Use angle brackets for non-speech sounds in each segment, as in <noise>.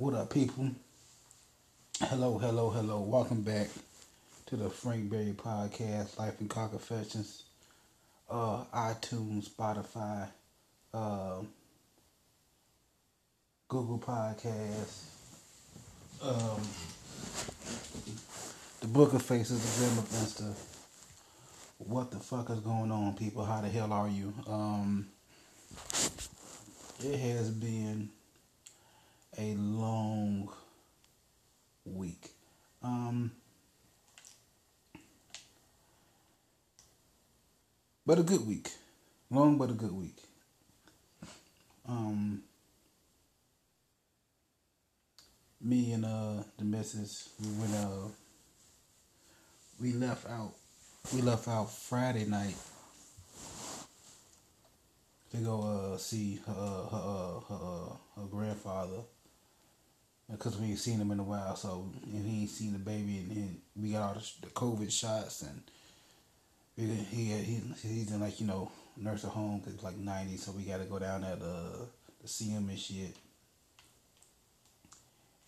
What up, people? Hello, hello, hello. Welcome back to the Frank Berry Podcast, Life and Car Confessions. Uh, iTunes, Spotify, uh, Google Podcasts, um, the Book of Faces, the Grim of Insta. What the fuck is going on, people? How the hell are you? Um, it has been a long week. Um, but a good week. Long but a good week. Um, me and uh the missus, we went uh we left out we left out Friday night to go uh see her her her, uh, her grandfather because we ain't seen him in a while. So and he ain't seen the baby, and, and we got all the, COVID shots, and we, he he he's in like you know nursing home because like ninety, so we got to go down there to, to see him and shit.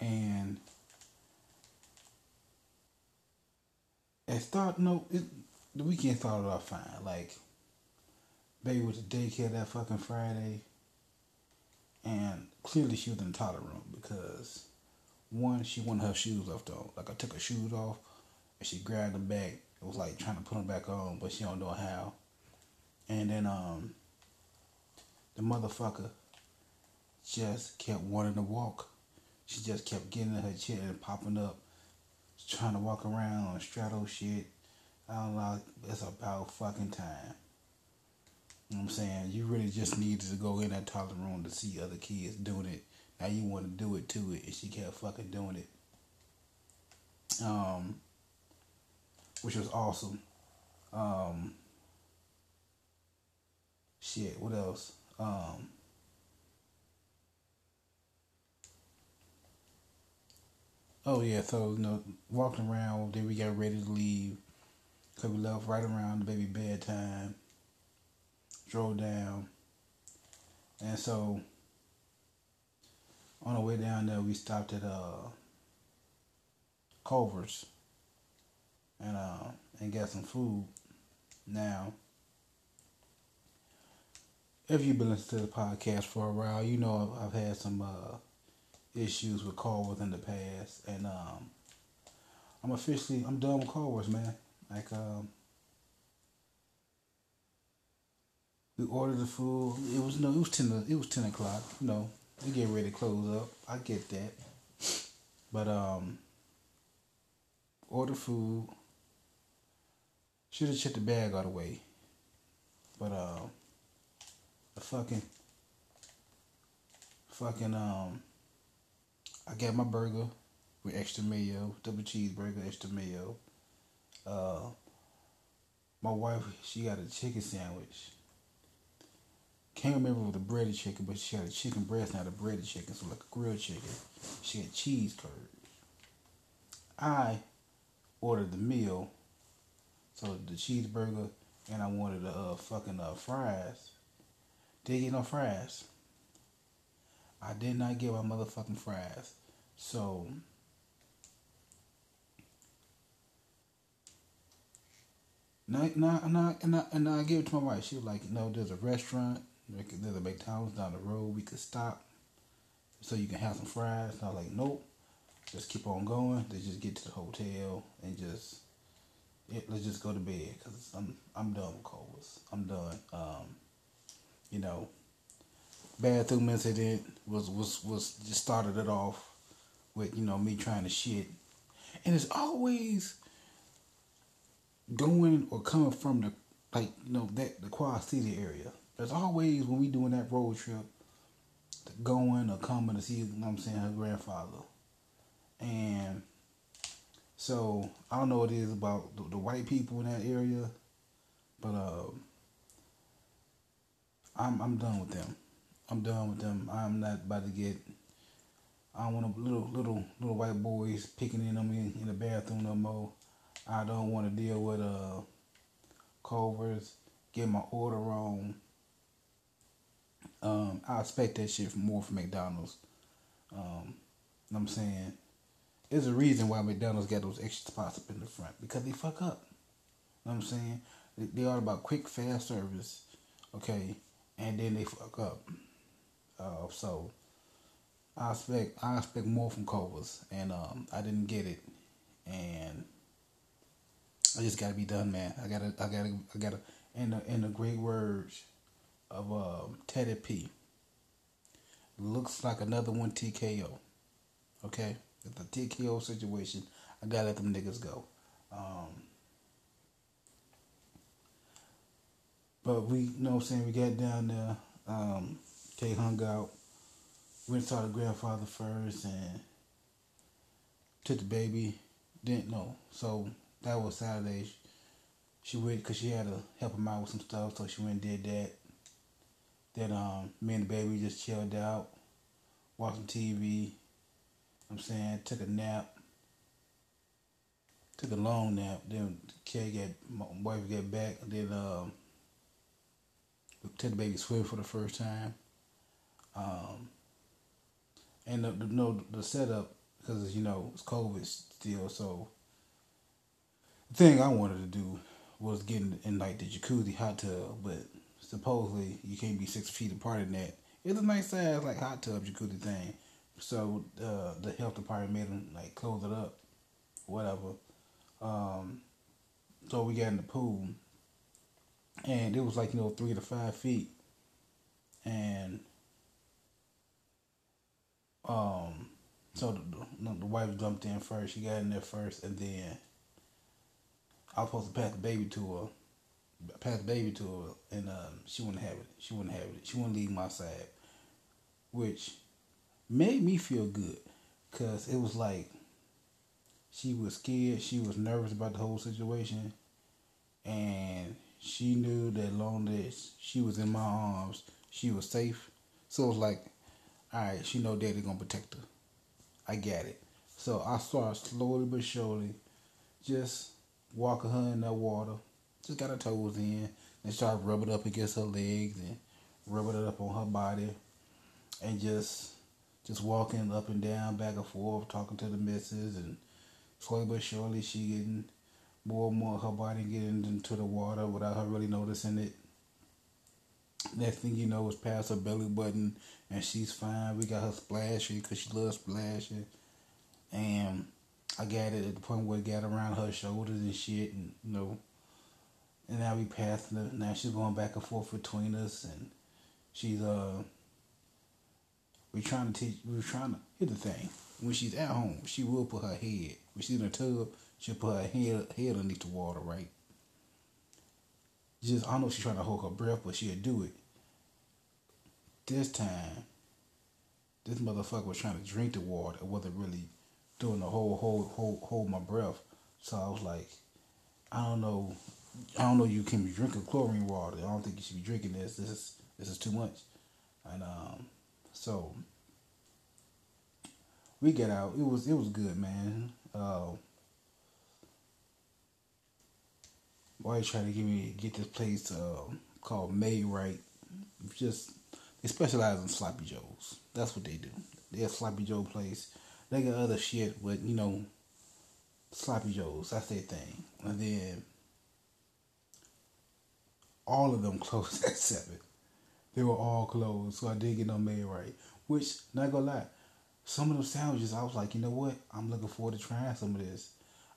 And it started no it, the weekend started off fine. Like baby was to daycare that fucking Friday. And clearly she was in the toilet room because one, she wanted her shoes left on. Like I took her shoes off and she grabbed them back. It was like trying to put them back on, but she don't know how. And then um the motherfucker just kept wanting to walk. She just kept getting in her chair and popping up, trying to walk around on straddle shit. I don't know. It's about fucking time. You know what I'm saying? You really just needed to go in that toilet room to see other kids doing it. Now you want to do it to it, and she kept fucking doing it. Um, which was awesome. Um, shit, what else? Um, oh yeah, so you know, walking around, then we got ready to leave. Cause we left right around the baby bedtime drove down. And so on the way down there we stopped at uh Culver's and uh and got some food. Now if you've been listening to the podcast for a while, you know I've, I've had some uh, issues with Culver's in the past, and um, I'm officially I'm done with Culver's, man. Like um, We ordered the food. It was no, it was ten. It was ten o'clock. You know, we get ready to close up. I get that, but um, order food. Should have checked the bag all the way, but uh, the fucking, fucking um, I got my burger with extra mayo, double cheeseburger, extra mayo. Uh, my wife, she got a chicken sandwich can't remember with the breaded chicken, but she had a chicken breast, not a breaded chicken, so like a grilled chicken. She had cheese curds. I ordered the meal, so the cheeseburger, and I wanted the uh, fucking uh, fries. Didn't get no fries. I did not get my motherfucking fries. So now, now, now, and I, and I gave it to my wife. She was like, "No, there's a restaurant there's a McDonald's down the road. We could stop so you can have some fries. And I was like, nope. Just keep on going. Let's just get to the hotel and just let's just go to bed because I'm I'm done with Culver's. I'm done. Um, you know, bathroom incident was was was just started it off with you know me trying to shit, and it's always going or coming from the like you know that the Quad City area. There's always when we doing that road trip, going or coming to see, you know I'm saying, her grandfather. And so I don't know what it is about the, the white people in that area, but uh, I'm I'm done with them. I'm done with them. I'm not about to get. I don't want little little little white boys picking in on me in the bathroom no more. I don't want to deal with uh Culver's, get my order wrong, um, I expect that shit more from McDonald's. Um, know what I'm saying? There's a reason why McDonald's got those extra spots up in the front because they fuck up. You know what I'm saying? They, they are about quick, fast service, okay, and then they fuck up. Uh, so I expect I expect more from Culver's, and um, I didn't get it, and I just gotta be done, man. I gotta, I gotta, I gotta. In the in the great words of um, Teddy P. Looks like another one TKO. Okay, it's a TKO situation. I gotta let them niggas go. Um, but we, you know what I'm saying, we got down there. Um, Kay hung out. Went saw the grandfather first and took the baby. Didn't know. So that was Saturday. She went because she had to help him out with some stuff, so she went and did that. Then um, me and the baby just chilled out, watching TV. I'm saying took a nap, took a long nap. Then kid got my wife get back. Then um, took the baby swim for the first time. Um, and the, the no the setup because you know it's COVID still, so the thing I wanted to do was get in, in like the jacuzzi hot tub, but supposedly you can't be six feet apart in that. It's a nice size like hot tub jacuzzi thing. So uh, the health department made them like close it up, whatever. Um, so we got in the pool, and it was like you know three to five feet, and um, so the, the, the wife jumped in first. She got in there first, and then I was supposed to pass the baby to her, pass the baby to her, and um, she wouldn't have it. She wouldn't have it. She wouldn't leave my side, which made me feel good, cause it was like she was scared. She was nervous about the whole situation, and she knew that long as she was in my arms, she was safe. So it was like, all right, she know daddy gonna protect her. I got it. So I started slowly but surely, just walking her in that water. Just got her toes in and started rubbing up against her legs and rubbing it up on her body, and just just walking up and down, back and forth, talking to the missus, and slowly but surely she getting more and more her body getting into the water without her really noticing it. Next thing you know, it's past her belly button, and she's fine. We got her splashing because she loves splashing, and I got it at the point where it got around her shoulders and shit, and you know. And now we passed her. Now she's going back and forth between us, and she's uh. we're trying to teach. We are trying to. hit the thing. When she's at home, she will put her head. When she's in a tub, she'll put her head head underneath the water, right? Just I know she's trying to hold her breath, but she'll do it. This time, this motherfucker was trying to drink the water. It wasn't really doing the whole hold hold hold my breath. So I was like, I don't know, I don't know. You can be drinking chlorine water. I don't think you should be drinking this. This is this is too much. And um, so we get out. It was it was good, man. Uh, boy trying to get me get this place uh, called Maid-Rite. Just they specialize in sloppy joes. That's what they do. They're a sloppy joe place. They got other shit, but you know, sloppy joes. That's their thing. And then all of them <laughs> closed at seven. They were all closed, so I did get no Maid-Rite. Which, not gonna lie, some of those sandwiches, I was like, you know what? I'm looking forward to trying some of this.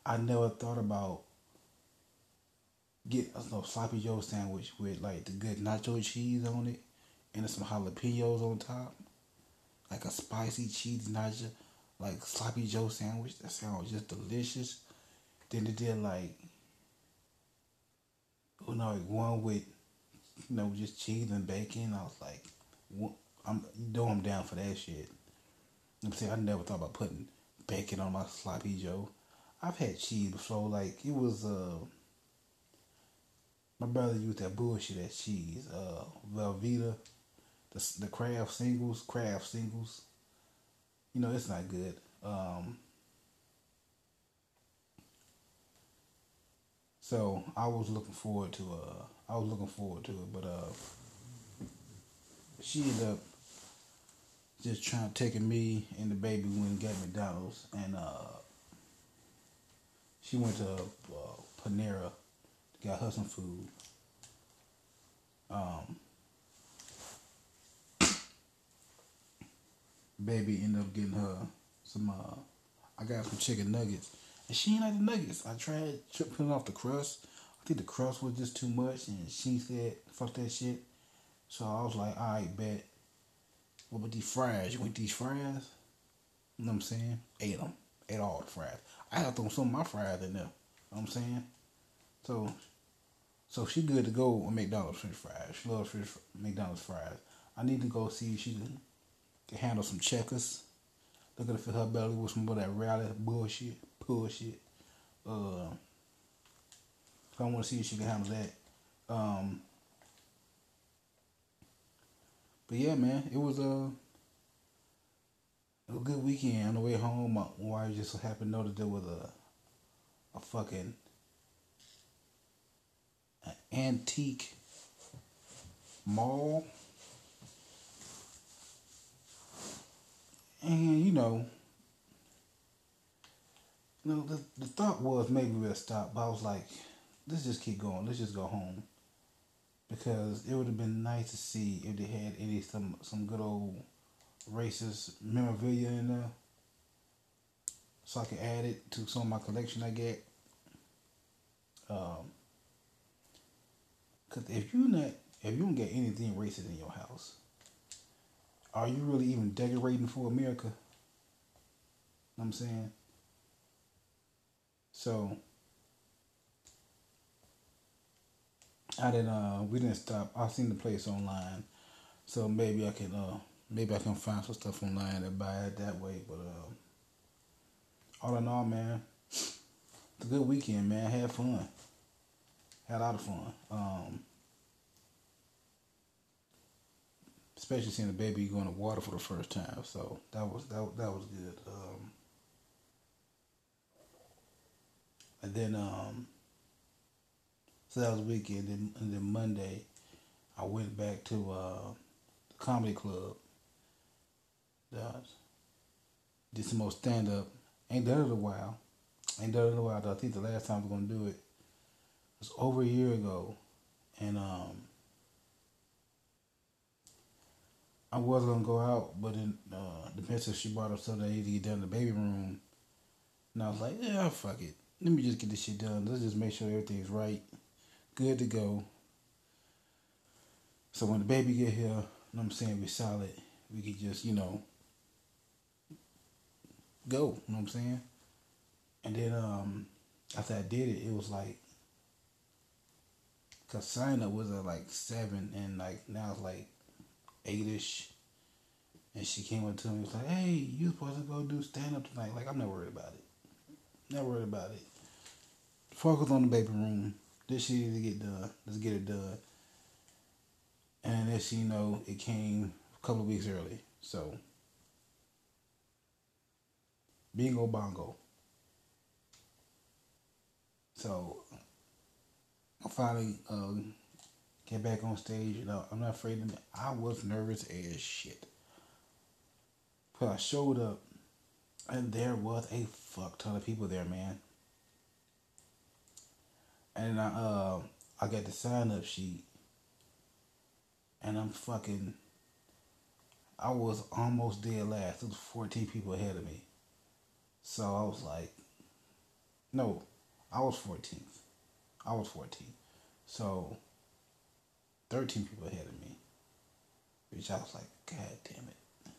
I never thought about get a sloppy joe sandwich with like the good nacho cheese on it and some jalapenos on top, like a spicy cheese nacho like sloppy Joe sandwich. That sounds just delicious. Then they did like, you know, like one with, you know, just cheese and bacon. I was like, I'm, you know, I'm down for that shit. Saying I never thought about putting bacon on my sloppy Joe. I've had cheese before. Like it was, uh, my brother used that bullshit that cheese, uh, Velveeta, the the Kraft singles, Kraft singles you know, it's not good. Um, so I was looking forward to uh, I was looking forward to it, but uh, she ended up just trying taking me and the baby went and got McDonald's and uh she went to uh, Panera, got her some food. Um, baby ended up getting her some. Uh, I got some chicken nuggets, and she ain't like the nuggets. I tried putting off the crust. I think the crust was just too much, and she said, "Fuck that shit." So I was like, "All right, bet." What about these fries? You want these fries? You know what I'm saying? Ate them. Ate all the fries. I had to throw some of my fries in there. You know what I'm saying? So, so she good to go with McDonald's French fries. She loves French, McDonald's fries. I need to go see if she can, handle some checkers. To fill her belly with some of that rally bullshit, bullshit. Uh, I want to see if she can handle that. Um, but yeah, man, it was a. Uh, a good weekend. On the way home, my wife just happened to that there was a a fucking an antique mall. And you know, you know, the, the thought was maybe we'll stop, but I was like, let's just keep going. Let's just go home. Because it would have been nice to see if they had any some some good old racist memorabilia in there. So I can add it to some of my collection I get. Um, cause if you not if you don't get anything racist in your house, are you really even decorating for America? Know what I'm saying? So I didn't uh we didn't stop. I seen the place online. So maybe I can uh maybe I can find some stuff online and buy it that way. But uh, all in all, man, it's a good weekend, man. Had fun, had a lot of fun. Um, especially seeing the baby going to water for the first time. So that was that that was good. Um, and then um, so that was weekend. And, and then Monday, I went back to uh, the comedy club does. Did some more stand up. Ain't done it in a while. Ain't done it in a while. Though. I think the last time I was gonna do it was over a year ago, and um, I was gonna go out, but then uh, the princess she brought up something I need to get done in the baby room, and I was like, yeah, fuck it. Let me just get this shit done. Let's just make sure everything's right, good to go. So when the baby get here, you know what I'm saying, we solid. We could just, you know, go. You know what I'm saying? And then um, after I did it, it was like, cause sign up was at like seven, and like now it's like eight ish. And she came up to me, and was like, "Hey, you supposed to go do stand up tonight?" Like I'm not worried about it. Not worried about it. Focus on the baby room. This shit need to get done. Let's get it done. And as you know, it came a couple of weeks early. So Bingo Bongo. So I finally uh, get back on stage. You know, I'm not afraid of it. I was nervous as shit. But I showed up, and there was a fuck ton of people there, man. And I uh, I got the sign up sheet, and I'm fucking. I was almost dead last. There was 14 people ahead of me. So I was like, no, I was 14th. I was 14. So 13 people ahead of me. Which I was like, God damn it.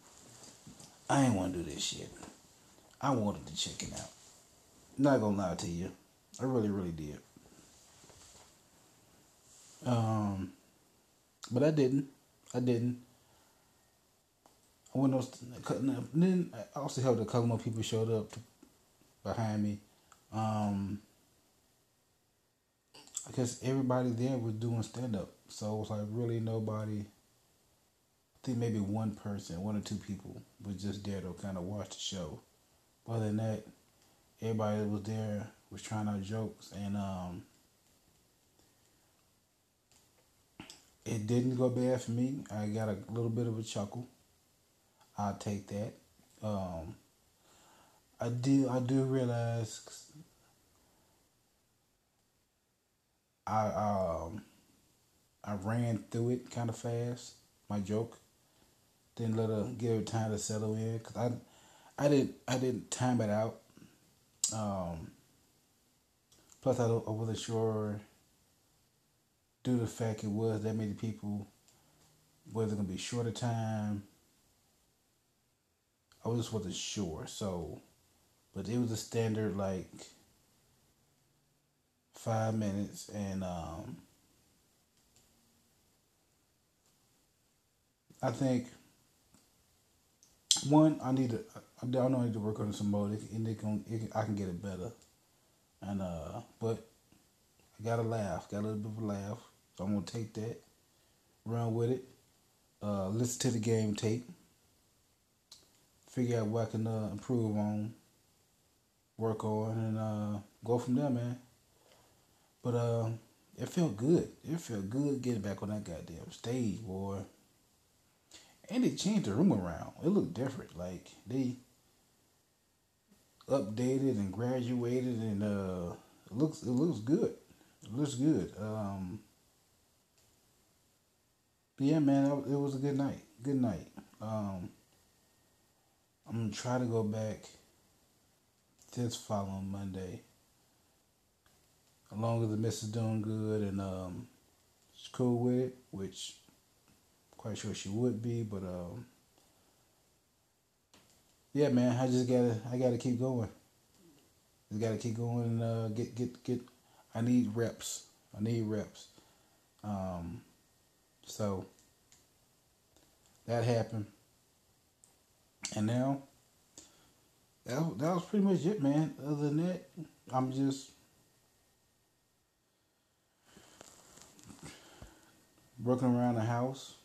I ain't want to do this shit. I wanted to check it out. Not gonna lie to you. I really, really did. Um, but I didn't. I didn't. I When those then I also helped a couple more people showed up to, behind me. Um, I guess everybody there was doing stand up, so it was like really nobody. I think maybe one person, one or two people, was just there to kind of watch the show. Other than that, everybody that was there was trying out jokes, and um, it didn't go bad for me. I got a little bit of a chuckle. I'll take that. Um, I do I do realize I um I ran through it kind of fast. My joke didn't let her give it time to settle in because I I didn't I didn't time it out. Um, plus I, I wasn't sure due to the fact it was that many people was it gonna be shorter time. I just wasn't sure. So, but it was a standard like five minutes, and um, I think one I need to I don't know I need to work on some more. It, it, it can, it, I can get it better, and uh, but I got to laugh, got a little bit of a laugh, so I'm gonna take that, run with it, uh, listen to the game tape, figure out what I can uh, improve on, work on, and uh, go from there, man. But uh, it felt good. It felt good getting back on that goddamn stage, boy. And they changed the room around. It looked different. Like they updated and graduated, and uh, it looks it looks good. It looks good. Um, yeah, man, it was a good night. Good night. Um, I'm gonna try to go back this following Monday. As long as the miss is doing good and um, she's cool with it, which quite sure she would be, but um, yeah, man, I just gotta I gotta keep going. Just gotta keep going and uh, get get get. I need reps. I need reps. Um, so that happened, and now that that was pretty much it, man. Other than that, I'm just working around the house.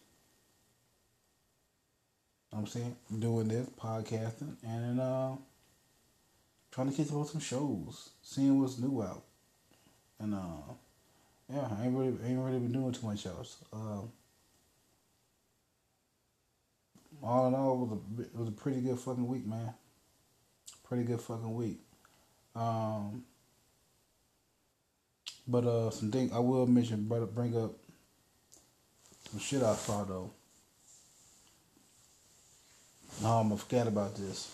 I'm saying doing this podcasting and uh, trying to catch up on some shows, seeing what's new out, and uh, yeah, I ain't really ain't really been doing too much else. Uh, all in all, it was a it was a pretty good fucking week, man. Pretty good fucking week. Um, but uh, some things I will mention, but bring up some shit I saw though. I'm gonna forget about this.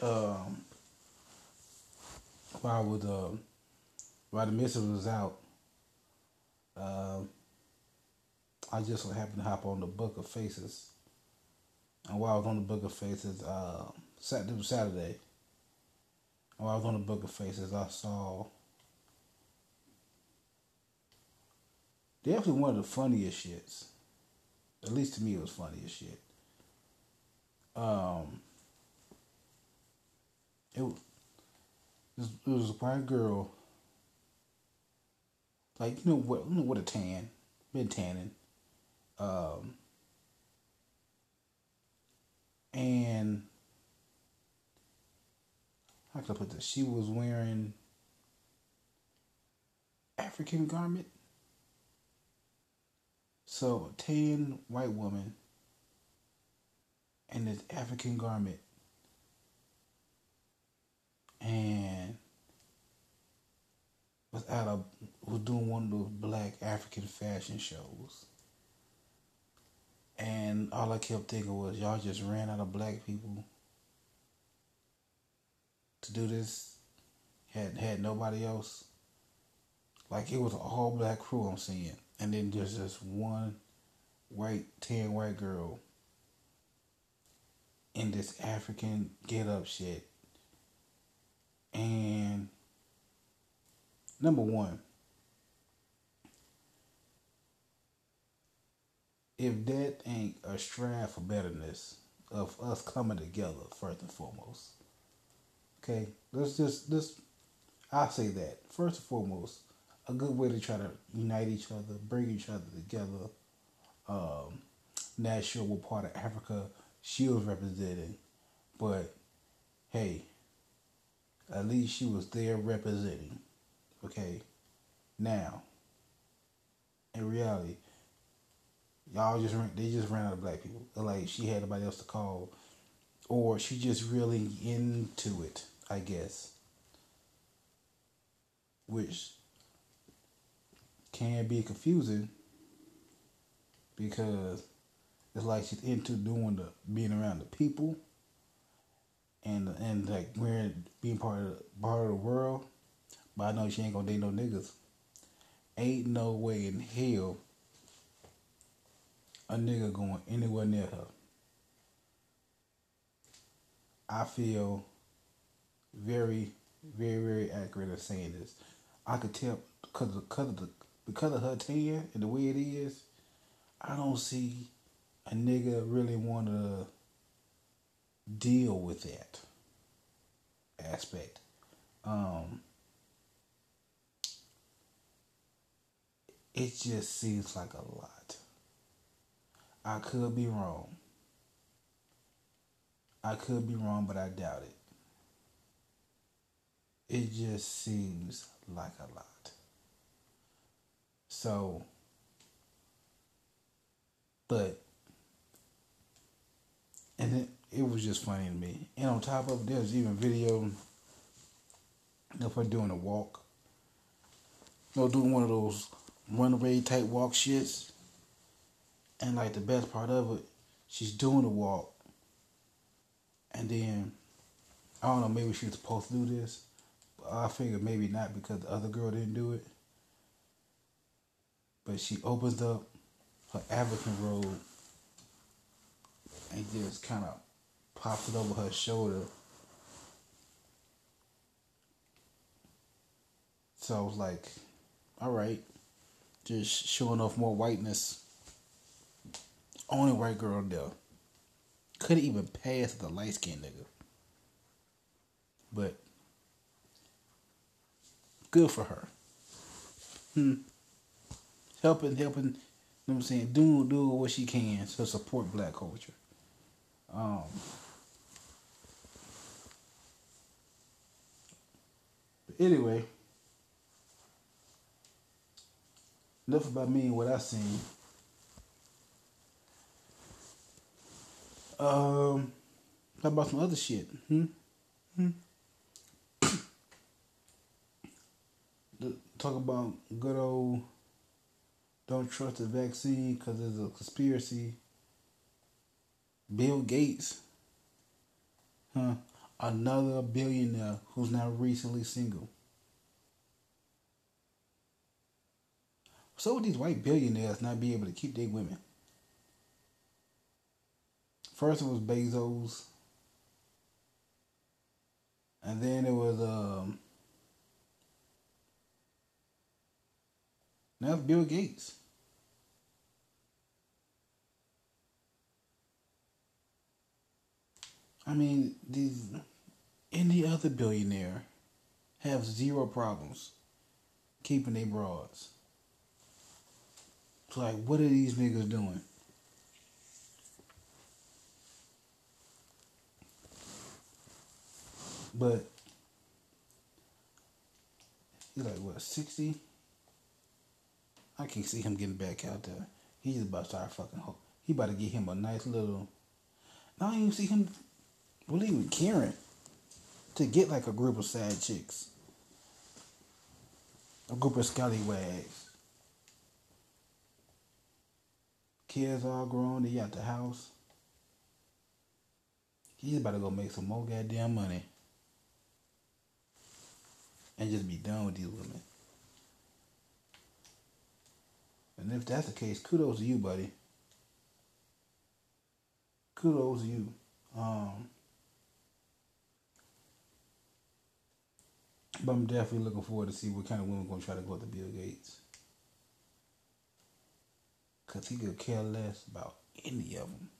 Um, while with uh, while the missus was out, uh, I just happened to hop on the Book of Faces, and while I was on the Book of Faces, uh, Saturday while I was on the Book of Faces, I saw definitely one of the funniest shits. At least to me, it was funny as shit um, it, it was a white girl, like you know what, you know what a tan, been tanning, um, and how can I put this? She was wearing African garment. So tan white woman in this African garment. And was at a was doing one of those black African fashion shows. And all I kept thinking was y'all just ran out of black people to do this. Had had nobody else. Like it was an all black crew I'm seeing. And then there's just one white, tan white girl in this African get up shit. And number one, if that ain't a strive for betterness of us coming together first and foremost. Okay, let's just let's I'll say that. First and foremost, a good way to try to unite each other, bring each other together. Um, not sure what part of Africa she was representing. But hey, at least she was there representing. Okay. Now, in reality, y'all just ran, they just ran out of black people. Like she had nobody else to call, or she just really into it. I guess, which can be confusing because it's like she's into doing the being around the people and and like we're being part of part of the world. But I know she ain't gonna date no niggas. Ain't no way in hell a nigga going anywhere near her. I feel very, very, very accurate in saying this. I could tell because of, because of the because of her tan and the way it is. I don't see a nigga really want to deal with that aspect. Um, it just seems like a lot. I could be wrong. I could be wrong, but I doubt it. It just seems like a lot. So, but, and it, it was just funny to me. And on top of it, there's even video of her doing a walk. You know, doing one of those runaway type walk shits. And like the best part of it, she's doing the walk. And then, I don't know, maybe she was supposed to do this. But I figured maybe not because the other girl didn't do it. But she opens up her African robe and just kind of pops it over her shoulder. So I was like, all right, just showing off more whiteness. Only white girl there. Couldn't even pass the light skinned nigga. But good for her. Hmm. Helping, helping, you know what I'm saying, doing doing what she can to support black culture. Um anyway, enough about me and what I seen. Um, how about some other shit? Hmm. Hmm. Talk about good old. Don't trust the vaccine because it's a conspiracy. Bill Gates, huh? Another billionaire who's now recently single. So would these white billionaires not be able to keep their women? First it was Bezos. And then it was um now it's Bill Gates. I mean, these any other billionaire have zero problems keeping their broads. It's like, what are these niggas doing? But he's like what sixty? I can't see him getting back out there. He's about to start fucking. He about to get him a nice little. I don't even see him. Well, even Karen to get like a group of sad chicks, a group of scallywags. Kids all grown, they out the house. He's about to go make some more goddamn money. And just be done with these women. And if that's the case, kudos to you, buddy. Kudos to you. Um, but I'm definitely looking forward to see what kind of women to try to go up to Bill Gates. Because he could care less about any of them.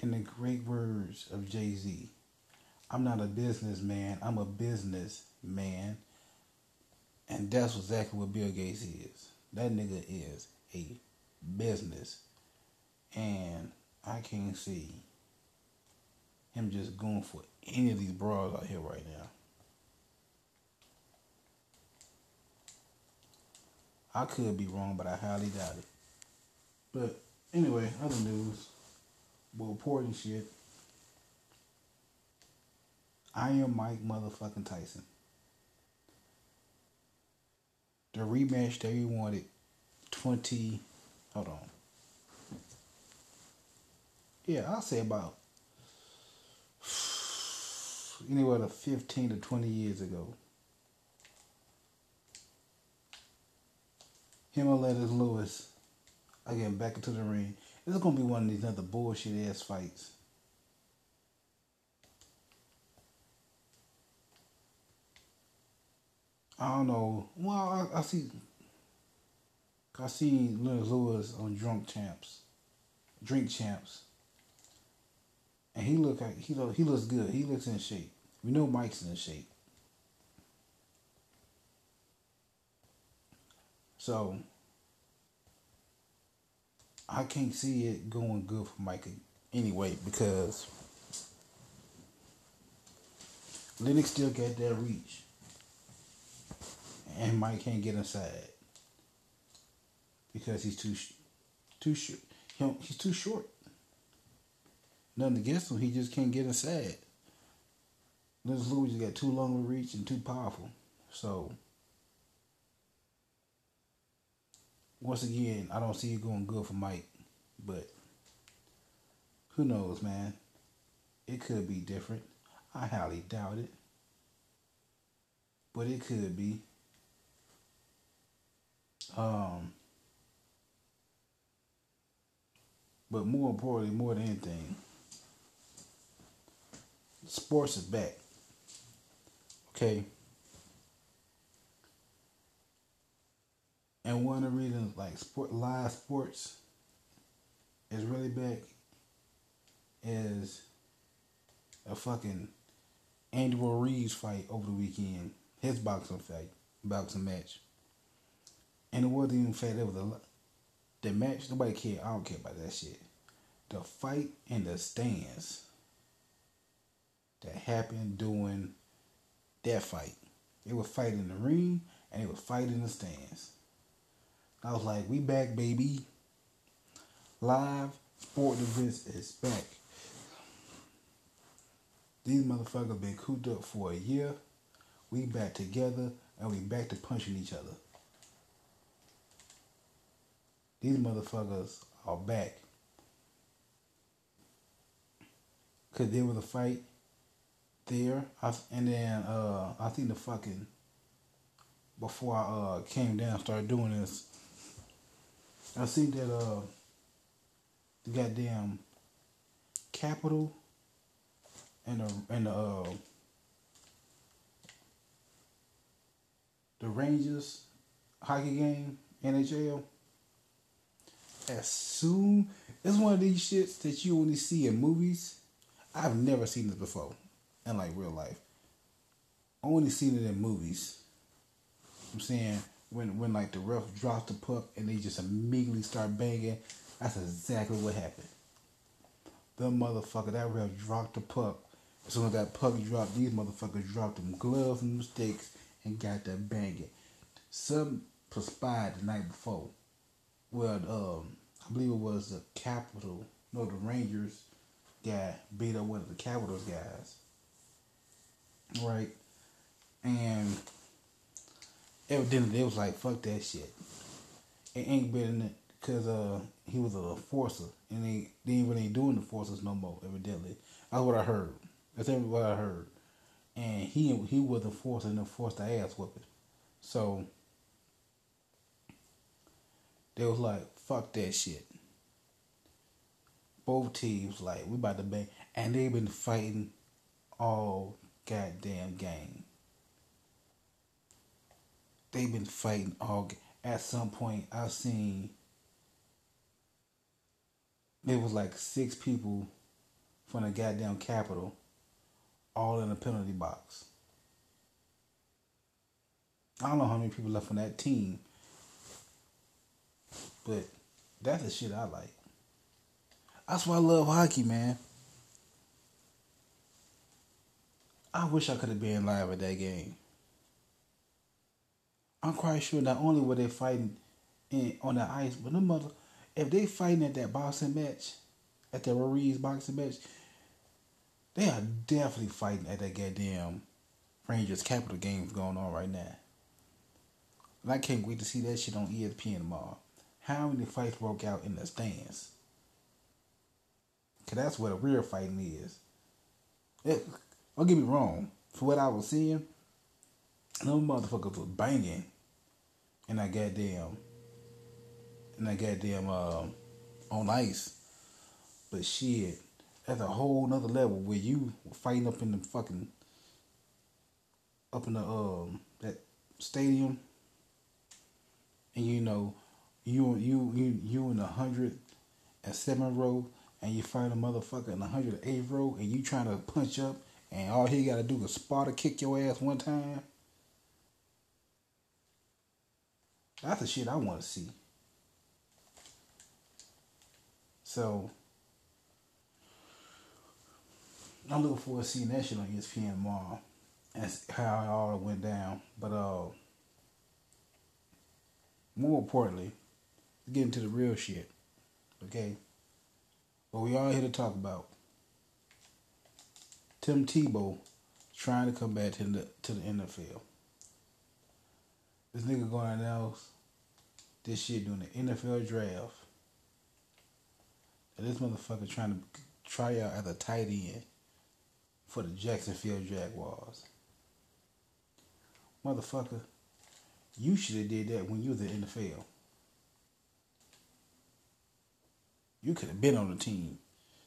In the great words of Jay Z, I'm not a businessman, I'm a business man. And that's exactly what Bill Gates is. That nigga is a business. And I can't see him just going for any of these bras out here right now. I could be wrong, but I highly doubt it. But anyway, other news. Well, important shit. I am Mike motherfucking Tyson. The rematch that we wanted 20. Hold on. Yeah, I'll say about anywhere to 15 to 20 years ago. Him and Lennox Lewis again back into the ring. This is gonna be one of these other bullshit ass fights. I don't know. Well, I, I see. I see Lewis on Drunk Champs, Drink Champs, and he look he look, he looks good. He looks in shape. We know Mike's in shape. So I can't see it going good for Mike anyway because Lennox still got that reach, and Mike can't get inside because he's too too short. He's too short. Nothing against him, he just can't get inside. Lennox Lewis got too long a reach and too powerful. So once again, I don't see it going good for Mike, but who knows, man? It could be different. I highly doubt it, but it could be. Um, but more importantly, more than anything, sports is back. Okay. And one of the reasons like sport live sports is really back is a fucking Andy Ruiz fight over the weekend. His boxing fight, boxing match. And it wasn't even fair. It was a the match. Nobody care. I don't care about that shit. The fight in the stands that happened during that fight. They was fight in the ring and they was fight in the stands. I was like, we back, baby. Live sport events is back. These motherfuckers been cooped up for a year. We back together and we back to punching each other. These motherfuckers are back. Cause there was a fight there, and then uh, I think the fucking before I uh, came down, started doing this. I see that uh the goddamn capital and the and the uh, the Rangers hockey game NHL. As soon it's one of these shits that you only see in movies. I've never seen this before in like real life. Only seen it in movies. I'm saying when when like the ref drops the puck and they just immediately start banging, that's exactly what happened. The motherfucker that ref dropped the puck. As soon as that puck dropped, these motherfuckers dropped them gloves and them sticks and got that banging. Some perspired the night before. Well, um, I believe it was the Capitol, no, the Rangers guy beat up one of the Capitals guys. Right? And evidently they was like, fuck that shit. It ain't been it because uh, he was a forcer and they, they ain't really doing the forces no more, evidently. That's what I heard. That's what I heard. And he he was the forcer and forced the ass whooping. So they was like, fuck that shit. Both teams like we about to bang and they've been fighting all goddamn game. They've been fighting all. At some point, I've seen there was like six people from the goddamn capital, all in the penalty box. I don't know how many people left on that team, but that's the shit I like. That's why I love hockey, man. I wish I could have been live at that game. I'm quite sure not only were they fighting in on the ice, but the mother, if they fighting at that boxing match, at the Ruiz boxing match, they are definitely fighting at that goddamn Rangers Capital games going on right now. And I can't wait to see that shit on ESPN tomorrow. How many fights broke out in the stands? Cause that's where the real fighting is. It, don't get me wrong. For what I was seeing, no motherfuckers was banging in that goddamn in that goddamn uh, on ice. But shit, that's a whole nother level where you fighting up in the fucking up in the um that stadium and you know you you you you in the hundred and seven row and you fight a motherfucker in the hundred eighth row and you trying to punch up and all he gotta do is spot or kick your ass one time. That's the shit I wanna see. So I'm looking forward to seeing that shit on ESPN tomorrow. That's how it all went down. But uh more importantly, get into the real shit. Okay? What we all here to talk about. Tim Tebow trying to come back to the to the NFL. This nigga gonna announce this shit during the NFL draft. And this motherfucker trying to try out as a tight end for the Jacksonville Jaguars. Motherfucker, you should have did that when you was in the NFL. You could have been on the team.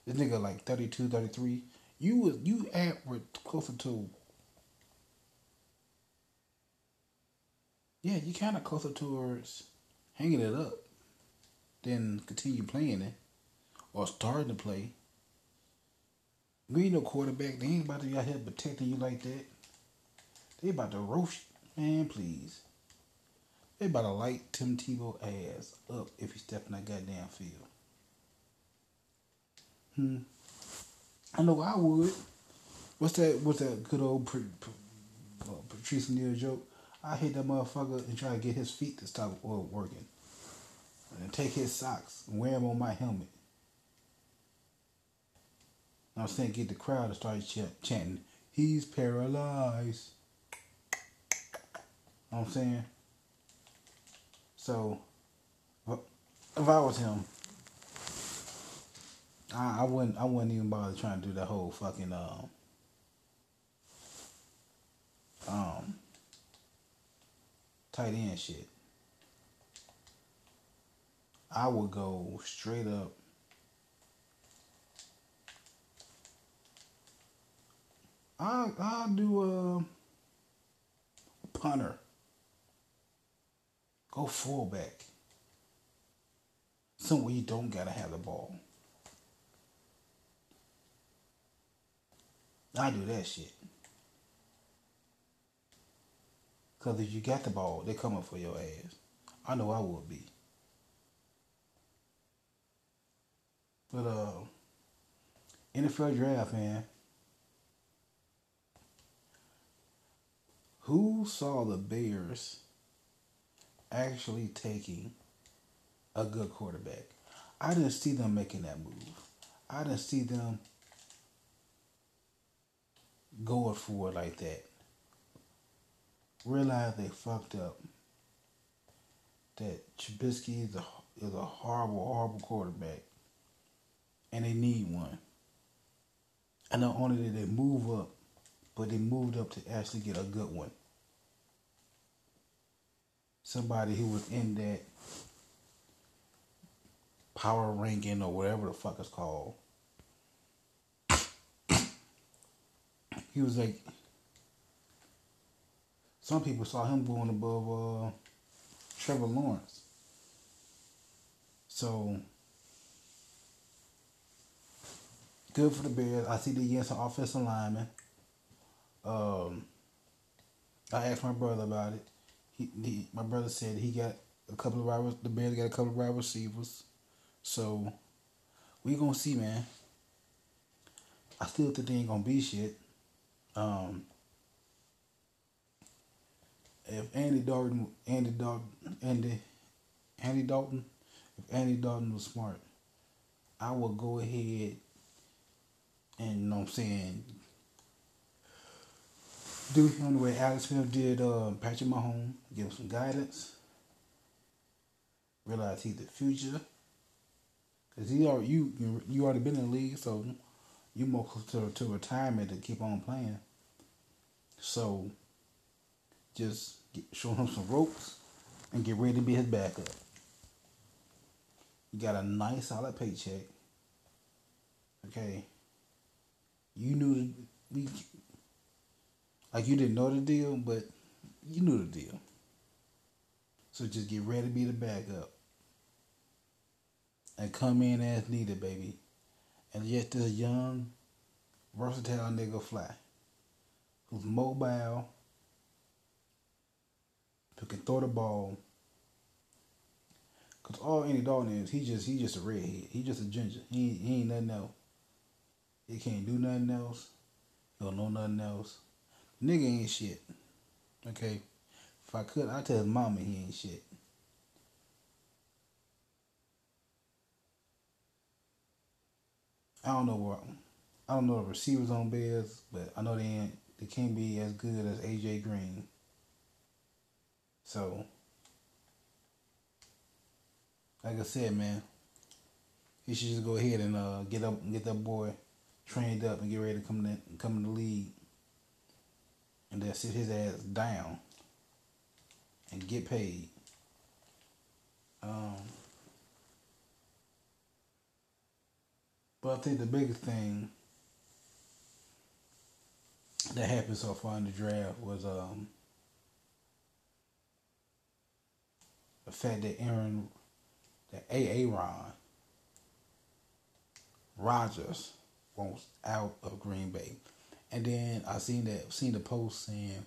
This nigga like 32, 33. You was you at were closer to Yeah, you kinda closer towards hanging it up than continue playing it or starting to play. We ain't no quarterback. They ain't about to be out here protecting you like that. They about to roast man, please. They about to light Tim Tebow ass up if he step in that goddamn field. Hmm. I know I would. What's that? What's that good old uh, Patrice O'Neal joke? I hit that motherfucker and try to get his feet to stop working, and take his socks and wear them on my helmet. I was saying, get the crowd to start ch- chanting, "He's paralyzed." Know what I'm saying? So, if I was him, I, I wouldn't. I wouldn't even bother trying to do the whole fucking um, um tight end shit. I would go straight up. I I'll do a punter. Go fullback. Somewhere you don't gotta have the ball. I do that shit. Cause if you got the ball, they coming for your ass. I know I would be. But uh NFL draft, man. Who saw the Bears actually taking a good quarterback? I didn't see them making that move. I didn't see them going for it like that. Realize they fucked up. That Trubisky is a is a horrible, horrible quarterback, and they need one. And not only did they move up, but they moved up to actually get a good one. Somebody who was in that power ranking or whatever the fuck it's called. He was like some people saw him going above uh, Trevor Lawrence. So good for the Bears. I see they getting some offensive linemen. Um, I asked my brother about it. He, he, my brother said he got a couple of wide. The Bears got a couple of wide receivers. So we gonna see, man. I still think they ain't gonna be shit. Um, if Andy Dalton, Andy Dalton, Andy, Andy Dalton, if Andy Dalton was smart, I would go ahead and you know what I'm saying do him the way Alex Smith did uh, Patrick Mahomes, give him some guidance. Realize he's the future. Cause he already you you already been in the league, so you more to, to retirement to keep on playing. So just get, show him some ropes and get ready to be his backup. You got a nice solid paycheck. Okay. You knew the we like you didn't know the deal, but you knew the deal. So just get ready to be the backup. And come in as needed, baby. And yet this young, versatile nigga fly. Who's mobile, who can throw the ball. Cause all Andy Dalton is, he just he just a redhead. He just a ginger. He he ain't nothing else. He can't do nothing else. He don't know nothing else. Nigga ain't shit. Okay? If I could, I'd tell his mama he ain't shit. I don't know what I don't know the receivers on Bears, but I know they ain't they can't be as good as AJ Green. So like I said, man, he should just go ahead and uh, get up get that boy trained up and get ready to come in come in the league and then sit his ass down and get paid. Um, but I think the biggest thing that happened so far in the draft was um, the fact that Aaron, that AA Ron Rodgers wants out of Green Bay. And then I seen that seen the post saying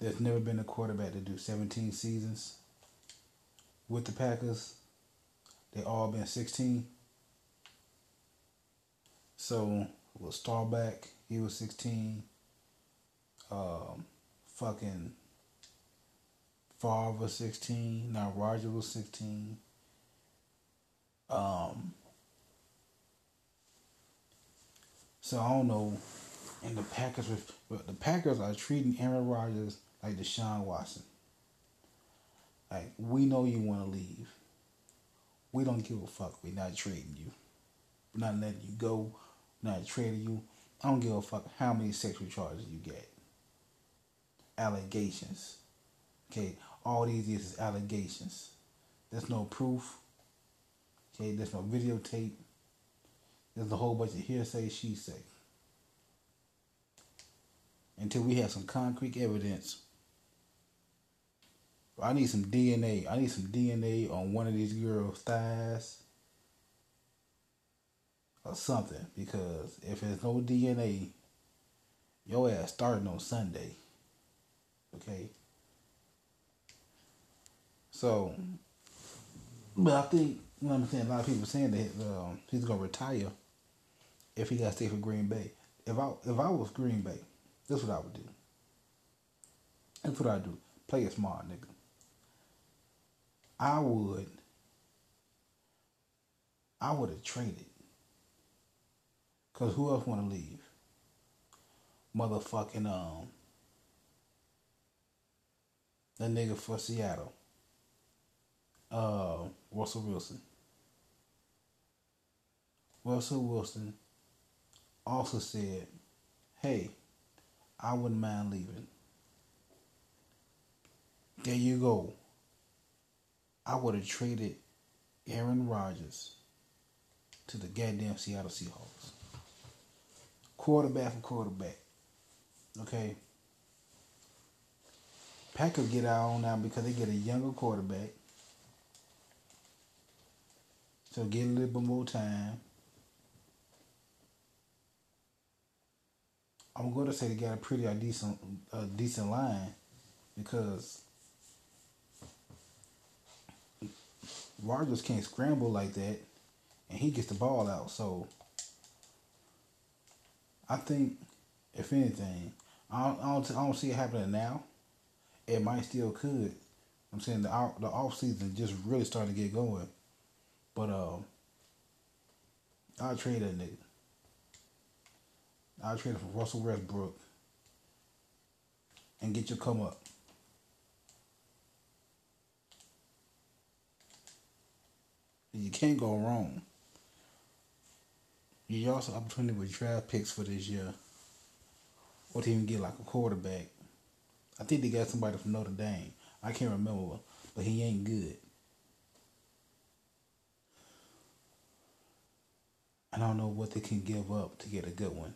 there's never been a quarterback to do 17 seasons with the Packers. They all been 16. So with Staubach, he was 16. Um, fucking Favre was 16. Now Roger was 16. Um, So I don't know. And the Packers, the Packers are treating Aaron Rodgers like Deshaun Watson. Like we know you want to leave. We don't give a fuck. We're not trading you. We're not letting you go. Not trading you. I don't give a fuck how many sexual charges you get. Allegations. Okay, all these is allegations. There's no proof. Okay, there's no videotape. There's a whole bunch of hearsay, she say. Until we have some concrete evidence. I need some DNA. I need some DNA on one of these girls' thighs or something. Because if there's no DNA, your ass starting on Sunday. Okay. So, but I think you know what I'm saying. A lot of people saying that um, he's gonna retire if he got to stay for Green Bay. If I if I was Green Bay, that's what I would do. That's what I do. Play it smart, nigga. I would. I would have traded. Cause who else want to leave? Motherfucking um. That nigga for Seattle. Uh, Russell Wilson. Russell Wilson also said, hey, I wouldn't mind leaving. There you go. I would have traded Aaron Rodgers to the goddamn Seattle Seahawks. Quarterback for quarterback. Okay. Packers get out on now because they get a younger quarterback. So get a little bit more time. I'm going to say they got a pretty a decent a decent line because Rodgers can't scramble like that, and he gets the ball out. So I think, if anything, I don't, I don't, see it happening now. It might still could, I'm saying the the off season just really starting to get going. But um, I'll trade that nigga. I'll trade for Russell Westbrook and get your come up. You can't go wrong. You also opportunity with draft picks for this year. Or to even get like a quarterback. I think they got somebody from Notre Dame. I can't remember, but he ain't good. I don't know what they can give up to get a good one.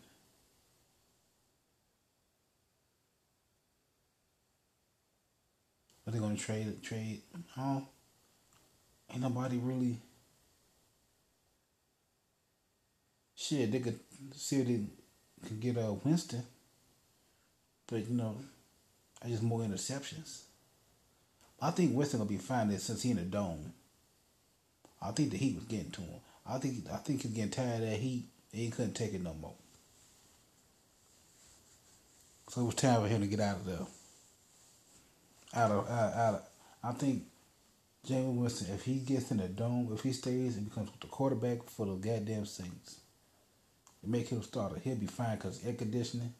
Are they gonna trade? Trade? Oh, ain't nobody really. Shit, they could see if they could get uh, Winston, but you know, I just more interceptions. I think Winston gonna be fine there since he in the dome. I think the Heat was getting to him. I think I think he's getting tired of that heat. and He couldn't take it no more. So it was time for him to get out of there. Out of out, out of, I think Jameis Winston, if he gets in the dome, if he stays and becomes the quarterback for the goddamn Saints, make him starter, he'll be fine because air conditioning.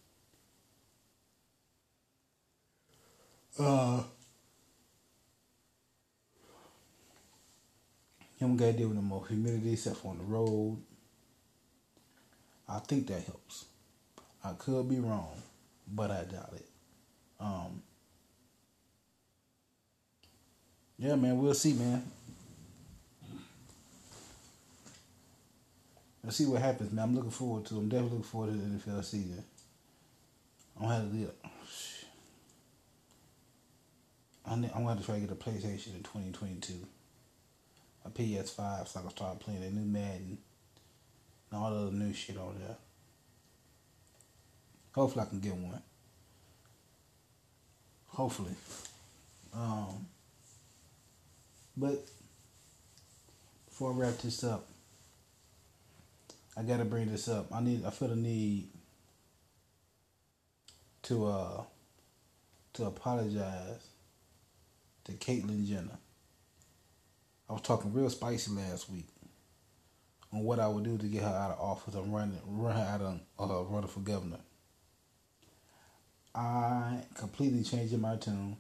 Uh, You don't gotta deal with more humidity except for on the road. I think that helps. I could be wrong, but I doubt it. Um, yeah, man, we'll see, man. Let's see what happens, man. I'm looking forward to. I'm definitely looking forward to the NFL season. I'm gonna have to it. I'm gonna have to try to get a PlayStation in 2022 a PS5 so I can start playing the new Madden and all the new shit on there. Hopefully I can get one. Hopefully. Um, but before I wrap this up, I gotta bring this up. I need I feel the need to uh to apologize to Caitlyn Jenner. I was talking real spicy last week on what I would do to get her out of office and run run her out of uh, running for governor. I completely changing my tune.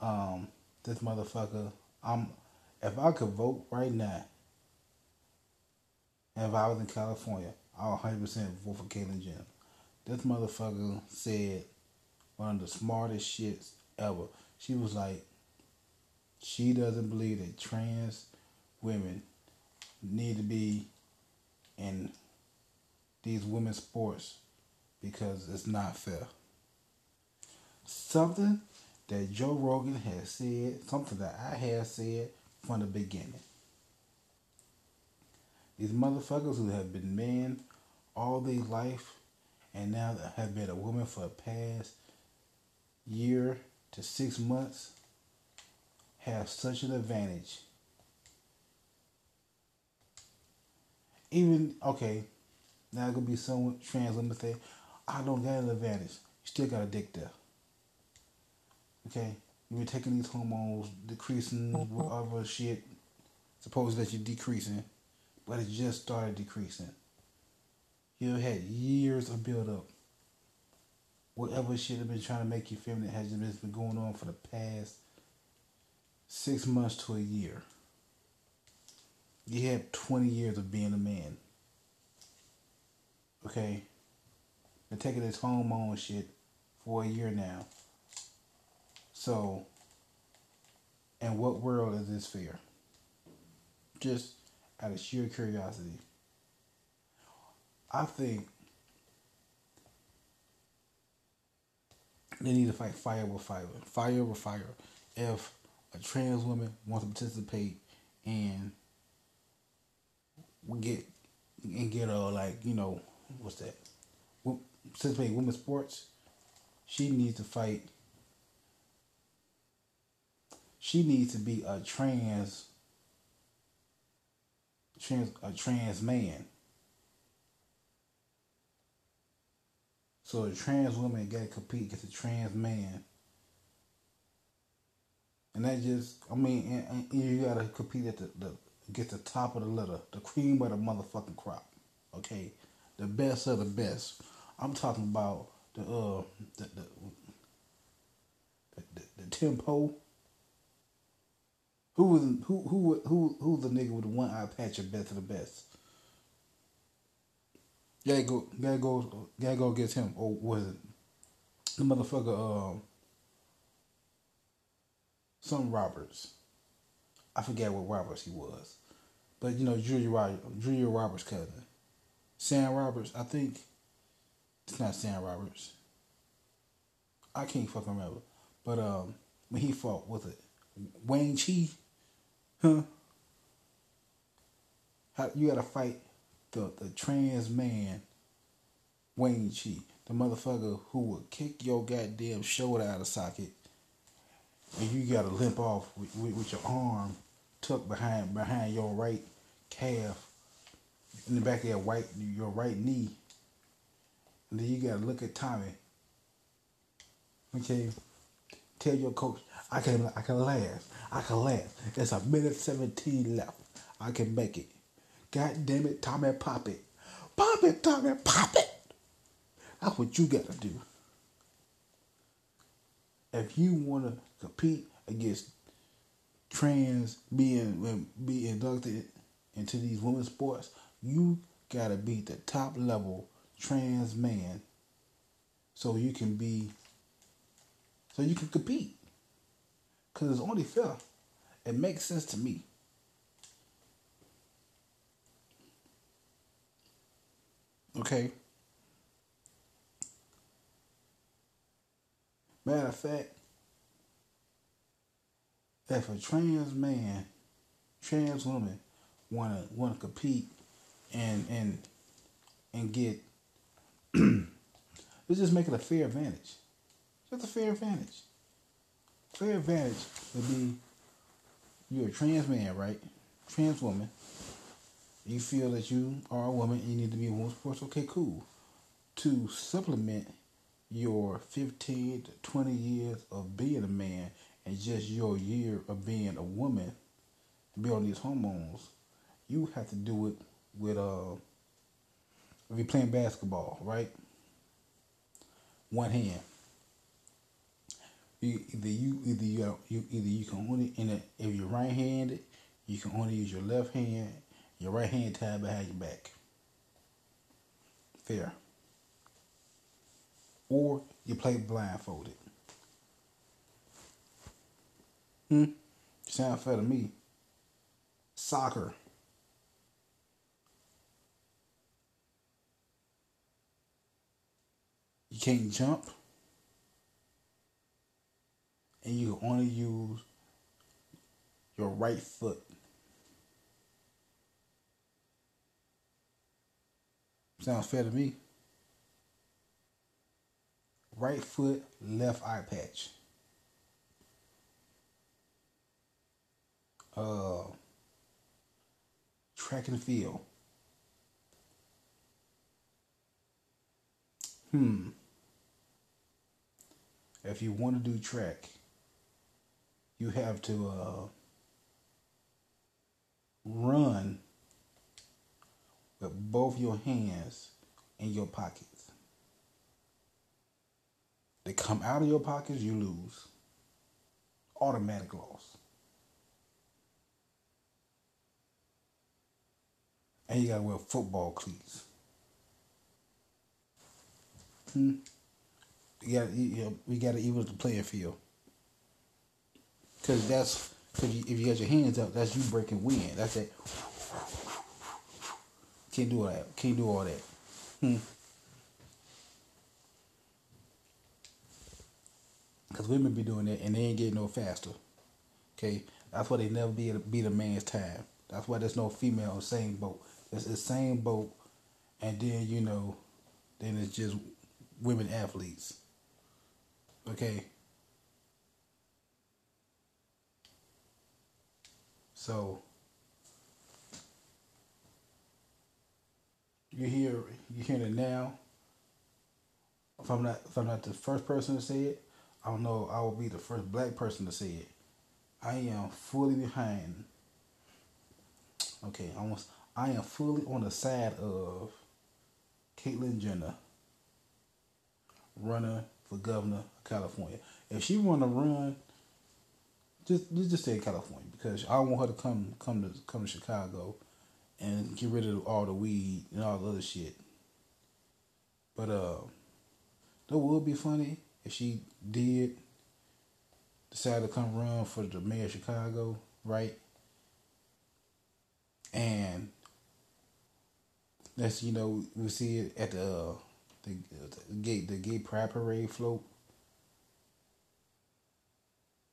Um, this motherfucker, I'm if I could vote right now, if I was in California, I'll 100% vote for Caitlyn Jenner. This motherfucker said one of the smartest shits ever. She was like, she doesn't believe that trans women need to be in these women's sports because it's not fair. Something that Joe Rogan has said, something that I have said from the beginning. These motherfuckers who have been men all their life and now have been a woman for the past year to six months have such an advantage. Even okay, now gonna be some trans women say, I don't got an advantage. You still got a dick there. Okay? You've been taking these hormones, decreasing mm-hmm. whatever shit supposed that you're decreasing, but it just started decreasing. You had years of build up. Whatever shit have been trying to make you feminine has just been going on for the past six months to a year. You have 20 years of being a man. Okay? Been taking this hormone shit for a year now. So, in what world is this fair? Just out of sheer curiosity. I think they need to fight fire with fire. Fire with fire. If a trans woman wants to participate and get and get a like you know what's that participate in women's sports, she needs to fight. She needs to be a trans trans a trans man. So a trans woman got to compete against a trans man And that just, I mean, and, and you gotta compete at the, the get the top of the litter, the cream of the motherfucking crop. Okay, the best of the best. I'm talking about the uh the, the, the, the tempo. Who was who who who who the nigga with the one eye patch of best of the best? Gotta go, gotta go, gotta go against him. Or was it the motherfucker? Uh, some Roberts. I forget what Roberts he was, but you know Julia Roberts, Julia Roberts' cousin, Sam Roberts. I think it's not Sam Roberts. I can't fucking remember, but um, when he fought with it, Wayne Chi, huh? How you gotta fight the the trans man, Wayne Chi, the motherfucker who would kick your goddamn shoulder out of socket and you got to limp off with, with, with, your arm tucked behind behind your right calf in the back of your right your right knee. And then you got to look at Tommy. Okay, tell your coach, I can I can last. I can last. It's a minute seventeen left. I can make it. God damn it, Tommy, pop it, pop it, Tommy, pop it. That's what you got to do. If you want to compete against trans being be inducted into these women's sports, you gotta be the top level trans man so you can be so you can compete. Cause it's only fair. It makes sense to me. Okay. Matter of fact, if a trans man, trans woman, wanna wanna compete and and and get <clears throat> let's just make it a fair advantage. Just a fair advantage. Fair advantage would be you're a trans man, right? Trans woman. You feel that you are a woman and you need to be in women's sports, okay, cool. To supplement your 15 to 20 years of being a man and just your year of being a woman, be on these hormones, you have to do it with uh if you're playing basketball, right? One hand. Either you either you, you either you can only in a, if you're right handed, you can only use your left hand, your right hand tied behind your back. Fair. Or you play blindfolded. Hmm. Sound fair to me. Soccer. You can't jump. And you only use your right foot. Sounds fair to me. Right foot, left eye patch. uh, track and field. Hmm. If you want to do track, you have to uh, run with both your hands in your pockets. They come out of your pockets, you lose. Automatic loss. And you gotta wear football cleats. Hmm. You gotta, you, we gotta even the playing field. Cause that's cause you, if you got your hands up, that's you breaking wind. That's it. Can't do all that. Can't do all that. Hmm. Cause women be doing that and they ain't getting no faster. Okay, that's why they never be be the man's time. That's why there's no female same boat. It's the same boat, and then you know, then it's just women athletes. Okay. So you hear you hearing it now. If I'm not if I'm not the first person to say it, I don't know I will be the first black person to say it. I am fully behind. Okay, almost. I am fully on the side of Caitlyn Jenner, runner for governor of California. If she want to run, just just say California because I want her to come come to come to Chicago and get rid of all the weed and all the other shit. But uh, that would be funny if she did decide to come run for the mayor of Chicago, right? And that's you know we see it at the uh, the, the gay the gay pride parade float,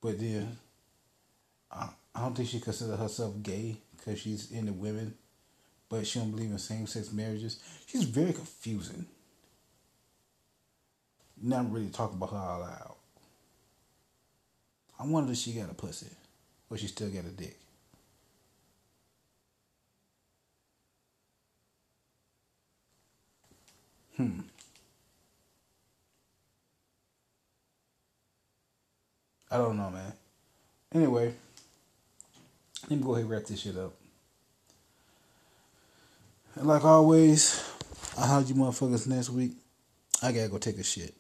but then I, don't think she considers herself gay because she's into women, but she don't believe in same sex marriages. She's very confusing. Not really talk about her all out. I wonder if she got a pussy, or she still got a dick. Hmm. I don't know, man. Anyway, let me go ahead and wrap this shit up. And like always, I'll have you motherfuckers next week. I gotta go take a shit.